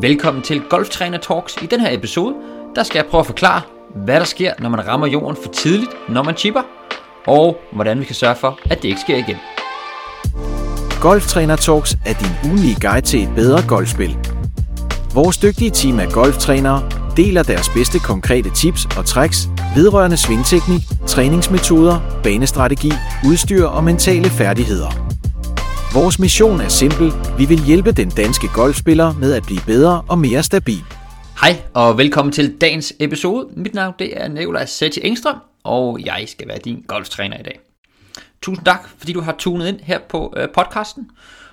Velkommen til Golftræner Talks. I den her episode, der skal jeg prøve at forklare, hvad der sker, når man rammer jorden for tidligt, når man chipper, og hvordan vi kan sørge for, at det ikke sker igen. Golftræner Talks er din ugenlige guide til et bedre golfspil. Vores dygtige team af golftrænere deler deres bedste konkrete tips og tricks vedrørende svingteknik, træningsmetoder, banestrategi, udstyr og mentale færdigheder. Vores mission er simpel. Vi vil hjælpe den danske golfspiller med at blive bedre og mere stabil. Hej og velkommen til dagens episode. Mit navn det er Nikolaj Setti Engstrøm, og jeg skal være din golftræner i dag. Tusind tak, fordi du har tunet ind her på øh, podcasten.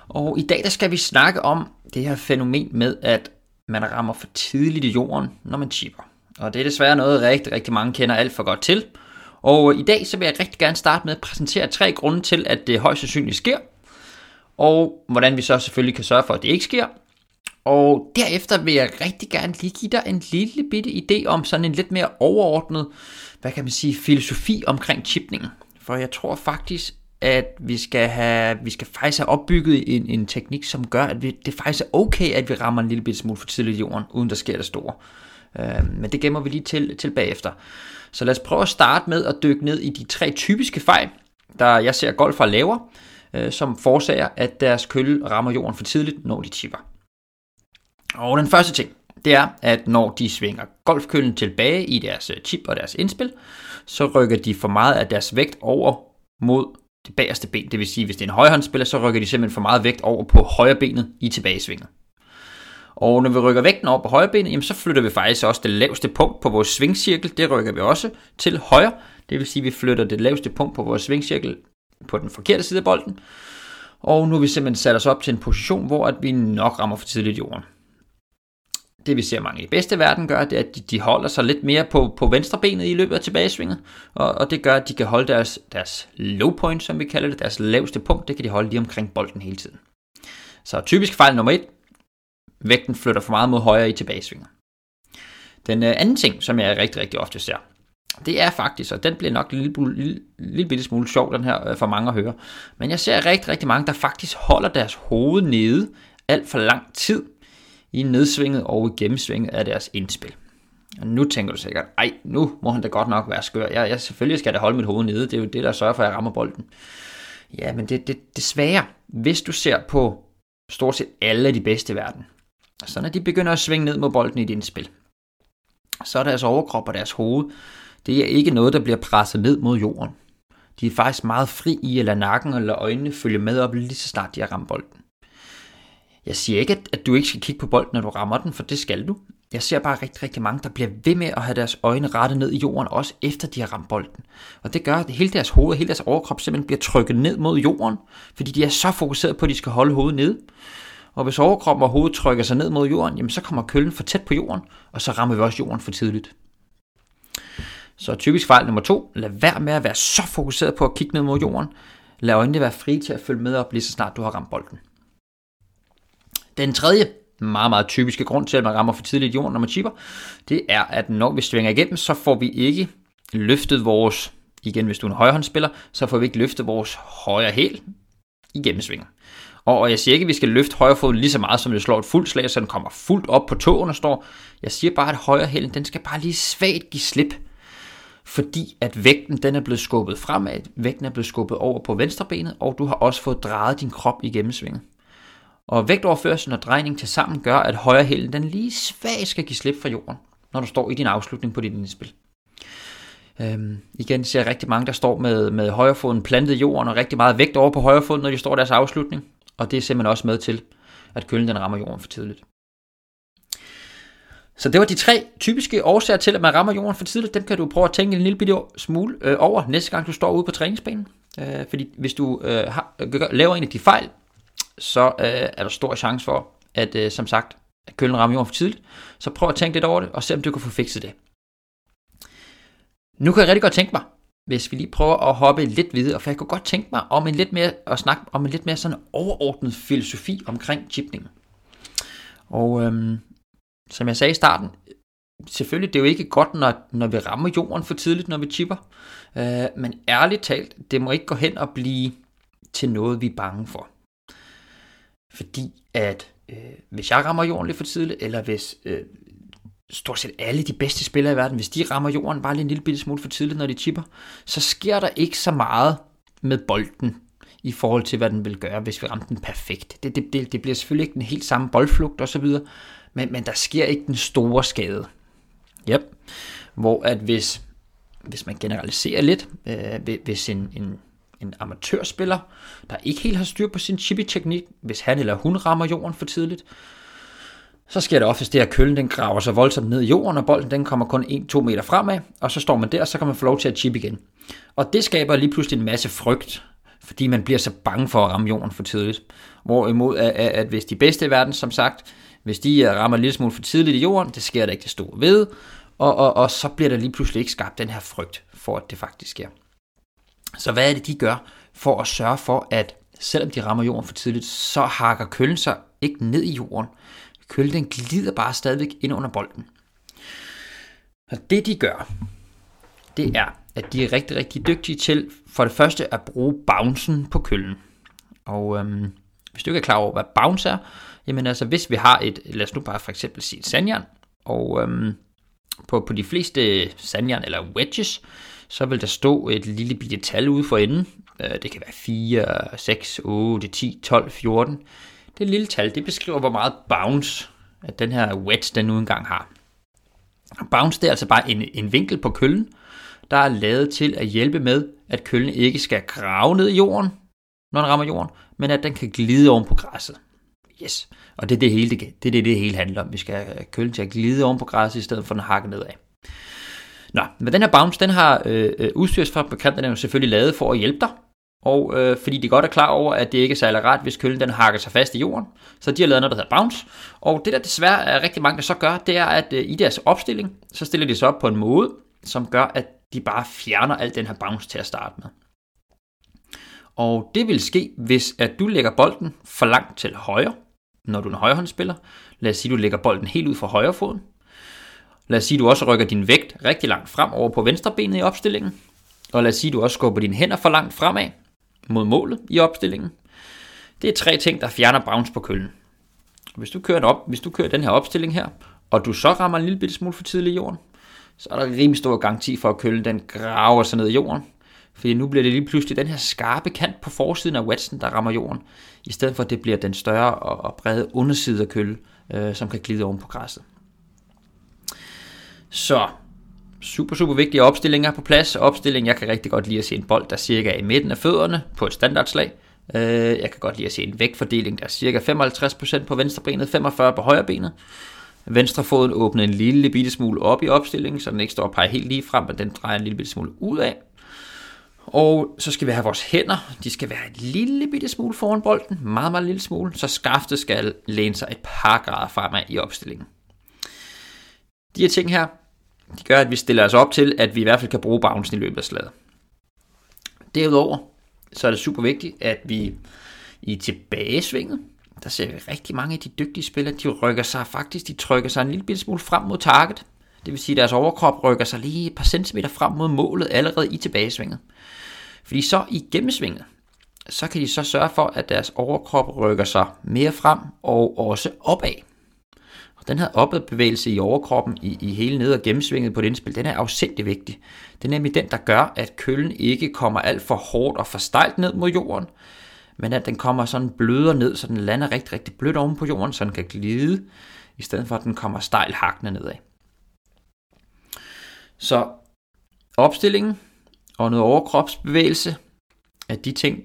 Og i dag der skal vi snakke om det her fænomen med, at man rammer for tidligt i jorden, når man chipper. Og det er desværre noget, rigtig, rigtig mange kender alt for godt til. Og i dag så vil jeg rigtig gerne starte med at præsentere tre grunde til, at det højst sandsynligt sker, og hvordan vi så selvfølgelig kan sørge for, at det ikke sker. Og derefter vil jeg rigtig gerne lige give dig en lille bitte idé om sådan en lidt mere overordnet, hvad kan man sige, filosofi omkring chipningen. For jeg tror faktisk, at vi skal have, vi skal faktisk have opbygget en, en teknik, som gør, at vi, det faktisk er okay, at vi rammer en lille bitte smule for tidligt i jorden, uden der sker det store. Øh, men det gemmer vi lige til, til bagefter. Så lad os prøve at starte med at dykke ned i de tre typiske fejl, der jeg ser golfere laver, øh, som forsager, at deres kølle rammer jorden for tidligt, når de chipper. Og den første ting, det er, at når de svinger golfkøllen tilbage i deres øh, chip og deres indspil, så rykker de for meget af deres vægt over mod det bagerste ben. Det vil sige, hvis det er en højrehåndsspiller, så rykker de simpelthen for meget vægt over på højre benet i tilbagesvinget. Og når vi rykker vægten over på højre benet, jamen så flytter vi faktisk også det laveste punkt på vores svingcirkel. Det rykker vi også til højre. Det vil sige, at vi flytter det laveste punkt på vores svingcirkel på den forkerte side af bolden. Og nu har vi simpelthen sat os op til en position, hvor at vi nok rammer for tidligt jorden. Det vi ser mange i bedste verden gør, det er, at de holder sig lidt mere på, på venstre benet i løbet af tilbagesvinget, og, og det gør, at de kan holde deres, deres low point, som vi kalder det, deres laveste punkt, det kan de holde lige omkring bolden hele tiden. Så typisk fejl nummer et, vægten flytter for meget mod højre i tilbagesvinget. Den øh, anden ting, som jeg rigtig, rigtig ofte ser, det er faktisk, og den bliver nok en lille, lille, lille bitte smule sjov, den her, øh, for mange at høre. Men jeg ser rigtig, rigtig mange, der faktisk holder deres hoved nede alt for lang tid i nedsvinget og i gennemsvinget af deres indspil. Og nu tænker du sikkert, ej, nu må han da godt nok være skør. Jeg, jeg, selvfølgelig skal da holde mit hoved nede. Det er jo det, der sørger for, at jeg rammer bolden. Ja, men det, det, desværre, hvis du ser på stort set alle af de bedste i verden, så når de begynder at svinge ned mod bolden i et spil, så er deres overkrop og deres hoved, det er ikke noget, der bliver presset ned mod jorden. De er faktisk meget fri i at lade nakken eller øjnene følge med op lige så snart de har ramt bolden. Jeg siger ikke, at du ikke skal kigge på bolden, når du rammer den, for det skal du. Jeg ser bare rigtig, rigtig mange, der bliver ved med at have deres øjne rettet ned i jorden, også efter de har ramt bolden. Og det gør, at hele deres hoved og hele deres overkrop simpelthen bliver trykket ned mod jorden, fordi de er så fokuseret på, at de skal holde hovedet nede. Og hvis overkroppen og hovedet trykker sig ned mod jorden, jamen så kommer køllen for tæt på jorden, og så rammer vi også jorden for tidligt. Så typisk fejl nummer to, lad være med at være så fokuseret på at kigge ned mod jorden. Lad øjnene være frie til at følge med op lige så snart du har ramt bolden. Den tredje meget, meget typiske grund til, at man rammer for tidligt jorden, når man chipper, det er, at når vi svinger igennem, så får vi ikke løftet vores, igen hvis du er en højhåndsspiller, så får vi ikke løftet vores højre hæl i gennemsvinger. Og jeg siger ikke, at vi skal løfte højre fod lige så meget, som vi slår et fuldt slag, så den kommer fuldt op på tåen og står. Jeg siger bare, at højre hælen, den skal bare lige svagt give slip fordi at vægten den er blevet skubbet fremad, vægten er blevet skubbet over på venstrebenet, og du har også fået drejet din krop i gennemsvinget. Og vægtoverførsel og drejning til sammen gør, at højre hælen den lige svagt skal give slip fra jorden, når du står i din afslutning på dit indspil. Øhm, igen ser jeg rigtig mange, der står med, med højrefoden plantet i jorden, og rigtig meget vægt over på højrefoden, når de står deres afslutning. Og det er simpelthen også med til, at køllen den rammer jorden for tidligt. Så det var de tre typiske årsager til, at man rammer jorden for tidligt. Dem kan du prøve at tænke en lille bitte smule øh, over næste gang, du står ude på træningsbanen. Øh, fordi hvis du øh, har, gør, laver en af de fejl, så øh, er der stor chance for, at øh, som sagt, at køllen rammer jorden for tidligt. Så prøv at tænke lidt over det, og se om du kan få fikset det. Nu kan jeg rigtig godt tænke mig, hvis vi lige prøver at hoppe lidt videre, for jeg kunne godt tænke mig om en lidt mere, at snakke om en lidt mere sådan overordnet filosofi omkring chipningen. Og øhm, som jeg sagde i starten, selvfølgelig det er jo ikke godt, når, når vi rammer jorden for tidligt, når vi chipper. Øh, men ærligt talt, det må ikke gå hen og blive til noget, vi er bange for. Fordi at øh, hvis jeg rammer jorden lidt for tidligt, eller hvis øh, stort set alle de bedste spillere i verden, hvis de rammer jorden bare lige en lille bitte smule for tidligt, når de chipper, så sker der ikke så meget med bolden i forhold til, hvad den vil gøre, hvis vi rammer den perfekt. Det, det, det, det bliver selvfølgelig ikke den helt samme boldflugt osv., men, men der sker ikke den store skade. Yep. Hvor at hvis, hvis man generaliserer lidt, øh, hvis en, en, en amatørspiller, der ikke helt har styr på sin chippy-teknik, hvis han eller hun rammer jorden for tidligt, så sker det oftest det, at køllen den graver sig voldsomt ned i jorden, og bolden den kommer kun 1-2 meter fremad, og så står man der, og så kan man få lov til at chip igen. Og det skaber lige pludselig en masse frygt, fordi man bliver så bange for at ramme jorden for tidligt. Hvorimod, at, at hvis de bedste i verden, som sagt, hvis de øh, rammer en lille smule for tidligt i jorden, det sker der ikke det store ved, og, og, og så bliver der lige pludselig ikke skabt den her frygt for, at det faktisk sker. Så hvad er det, de gør for at sørge for, at selvom de rammer jorden for tidligt, så hakker køllen sig ikke ned i jorden. Køllen den glider bare stadigvæk ind under bolden. Og det de gør, det er, at de er rigtig, rigtig dygtige til for det første at bruge bouncen på køllen. Og øhm, hvis du ikke er klar over, hvad bounce er, jamen altså hvis vi har et, lad os nu bare for eksempel sige et sandjern, og øhm, på, på de fleste sandjern eller wedges, så vil der stå et lille bitte tal ude for enden. Øh, det kan være 4, 6, 8, 10, 12, 14. Det lille tal, det beskriver, hvor meget bounce at den her wedge, den nu engang har. Bounce, det er altså bare en, en vinkel på køllen, der er lavet til at hjælpe med, at køllen ikke skal grave ned i jorden, når den rammer jorden, men at den kan glide oven på græsset. Yes, og det er det hele, det, det, er det, det hele handler om. Vi skal have til at glide oven på græsset, i stedet for at den hakker nedad. Nå, men den her bounce, den har øh, øh udstyrsfabrikanterne jo selvfølgelig lavet for at hjælpe dig, og øh, fordi de godt er klar over, at det ikke er særlig rart, hvis køllen den hakker sig fast i jorden. Så de har lavet noget, der hedder bounce. Og det der desværre er rigtig mange, der så gør, det er, at øh, i deres opstilling, så stiller de sig op på en måde, som gør, at de bare fjerner alt den her bounce til at starte med. Og det vil ske, hvis at du lægger bolden for langt til højre, når du er en højrehåndsspiller. Lad os sige, du lægger bolden helt ud for højre foden. Lad os sige, du også rykker din vægt rigtig langt frem over på venstre benet i opstillingen. Og lad os sige, du også skubber dine hænder for langt fremad mod målet i opstillingen. Det er tre ting, der fjerner bounce på køllen. Hvis du kører, op, hvis du kører den her opstilling her, og du så rammer en lille bitte smule for tidligt i jorden, så er der rimelig stor garanti for, at køllen den graver sig ned i jorden. Fordi nu bliver det lige pludselig den her skarpe kant på forsiden af Watson, der rammer jorden, i stedet for at det bliver den større og brede underside af kølle, øh, som kan glide oven på græsset. Så super, super vigtige opstillinger på plads. Opstilling, jeg kan rigtig godt lide at se en bold, der cirka er i midten af fødderne på et standardslag. Øh, jeg kan godt lide at se en vægtfordeling, der er cirka 55% på venstre benet, 45% på højre benet. Venstre foden åbner en lille bitte smule op i opstillingen, så den ikke står og peger helt lige frem, men den drejer en lille bitte smule ud af. Og så skal vi have vores hænder. De skal være et lille bitte smule foran bolden. Meget, meget lille smule. Så skaftet skal læne sig et par grader fremad i opstillingen. De her ting her, de gør, at vi stiller os op til, at vi i hvert fald kan bruge bouncen i løbet af slaget. Derudover, så er det super vigtigt, at vi i tilbagesvinget, der ser vi rigtig mange af de dygtige spillere, de rykker sig faktisk, de trykker sig en lille smule frem mod target. Det vil sige, at deres overkrop rykker sig lige et par centimeter frem mod målet allerede i tilbagesvinget. Fordi så i gennemsvinget, så kan de så sørge for, at deres overkrop rykker sig mere frem og også opad. Og den her opadbevægelse i overkroppen i, i hele ned- og gennemsvinget på det indspil, den er afsindig vigtig. Det er nemlig den, der gør, at køllen ikke kommer alt for hårdt og for stejlt ned mod jorden, men at den kommer sådan bløder ned, så den lander rigtig, rigtig blødt oven på jorden, så den kan glide, i stedet for at den kommer stejl hakkende nedad. Så opstillingen og noget overkropsbevægelse er de ting,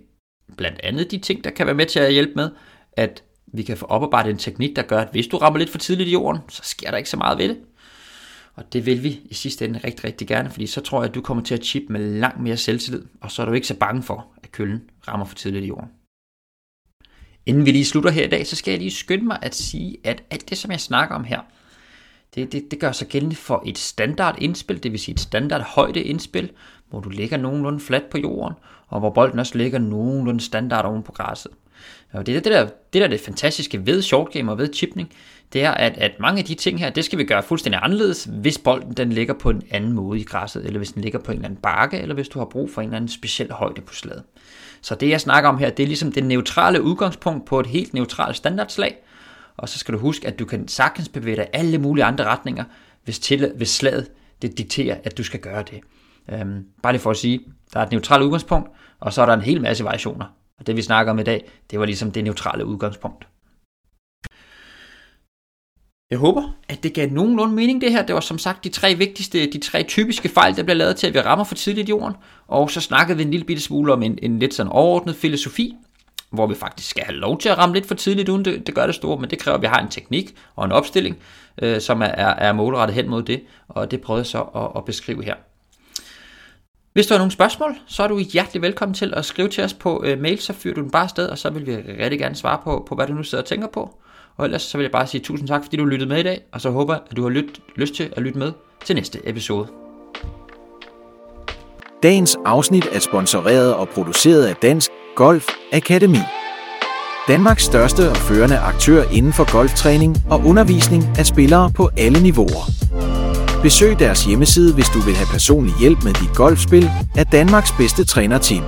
blandt andet de ting, der kan være med til at hjælpe med, at vi kan få oparbejdet en teknik, der gør, at hvis du rammer lidt for tidligt i jorden, så sker der ikke så meget ved det. Og det vil vi i sidste ende rigtig, rigtig gerne, fordi så tror jeg, at du kommer til at chip med langt mere selvtillid, og så er du ikke så bange for, at køllen rammer for tidligt i jorden. Inden vi lige slutter her i dag, så skal jeg lige skynde mig at sige, at alt det, som jeg snakker om her, det, det, det gør sig gældende for et standard indspil, det vil sige et standard højde indspil, hvor du ligger nogenlunde fladt på jorden, og hvor bolden også ligger nogenlunde standard oven på græsset. Og det, det, der, det der er det fantastiske ved short game og ved chipning, det er, at, at mange af de ting her, det skal vi gøre fuldstændig anderledes, hvis bolden den ligger på en anden måde i græsset, eller hvis den ligger på en eller anden bakke, eller hvis du har brug for en eller anden speciel højde på slaget. Så det jeg snakker om her, det er ligesom det neutrale udgangspunkt på et helt neutralt standardslag, og så skal du huske, at du kan sagtens bevæge dig alle mulige andre retninger, hvis, til, hvis slaget det dikterer, at du skal gøre det. Øhm, bare lige for at sige, der er et neutralt udgangspunkt, og så er der en hel masse variationer. Og det vi snakker om i dag, det var ligesom det neutrale udgangspunkt. Jeg håber, at det gav nogenlunde mening det her. Det var som sagt de tre vigtigste, de tre typiske fejl, der bliver lavet til, at vi rammer for tidligt i jorden. Og så snakkede vi en lille bitte smule om en, en lidt sådan overordnet filosofi, hvor vi faktisk skal have lov til at ramme lidt for tidligt, uden det, det gør det store, men det kræver, at vi har en teknik og en opstilling, øh, som er, er målrettet hen mod det, og det prøvede jeg så at, at beskrive her. Hvis du har nogle spørgsmål, så er du hjertelig velkommen til at skrive til os på øh, mail, så fyrer du den bare afsted, og så vil vi rigtig gerne svare på, på hvad du nu sidder og tænker på. Og ellers så vil jeg bare sige tusind tak, fordi du lyttede med i dag, og så håber jeg, at du har lyt, lyst til at lytte med til næste episode. Dagens afsnit er sponsoreret og produceret af Dansk Golf Akademi. Danmarks største og førende aktør inden for golftræning og undervisning af spillere på alle niveauer. Besøg deres hjemmeside, hvis du vil have personlig hjælp med dit golfspil af Danmarks bedste trænerteam.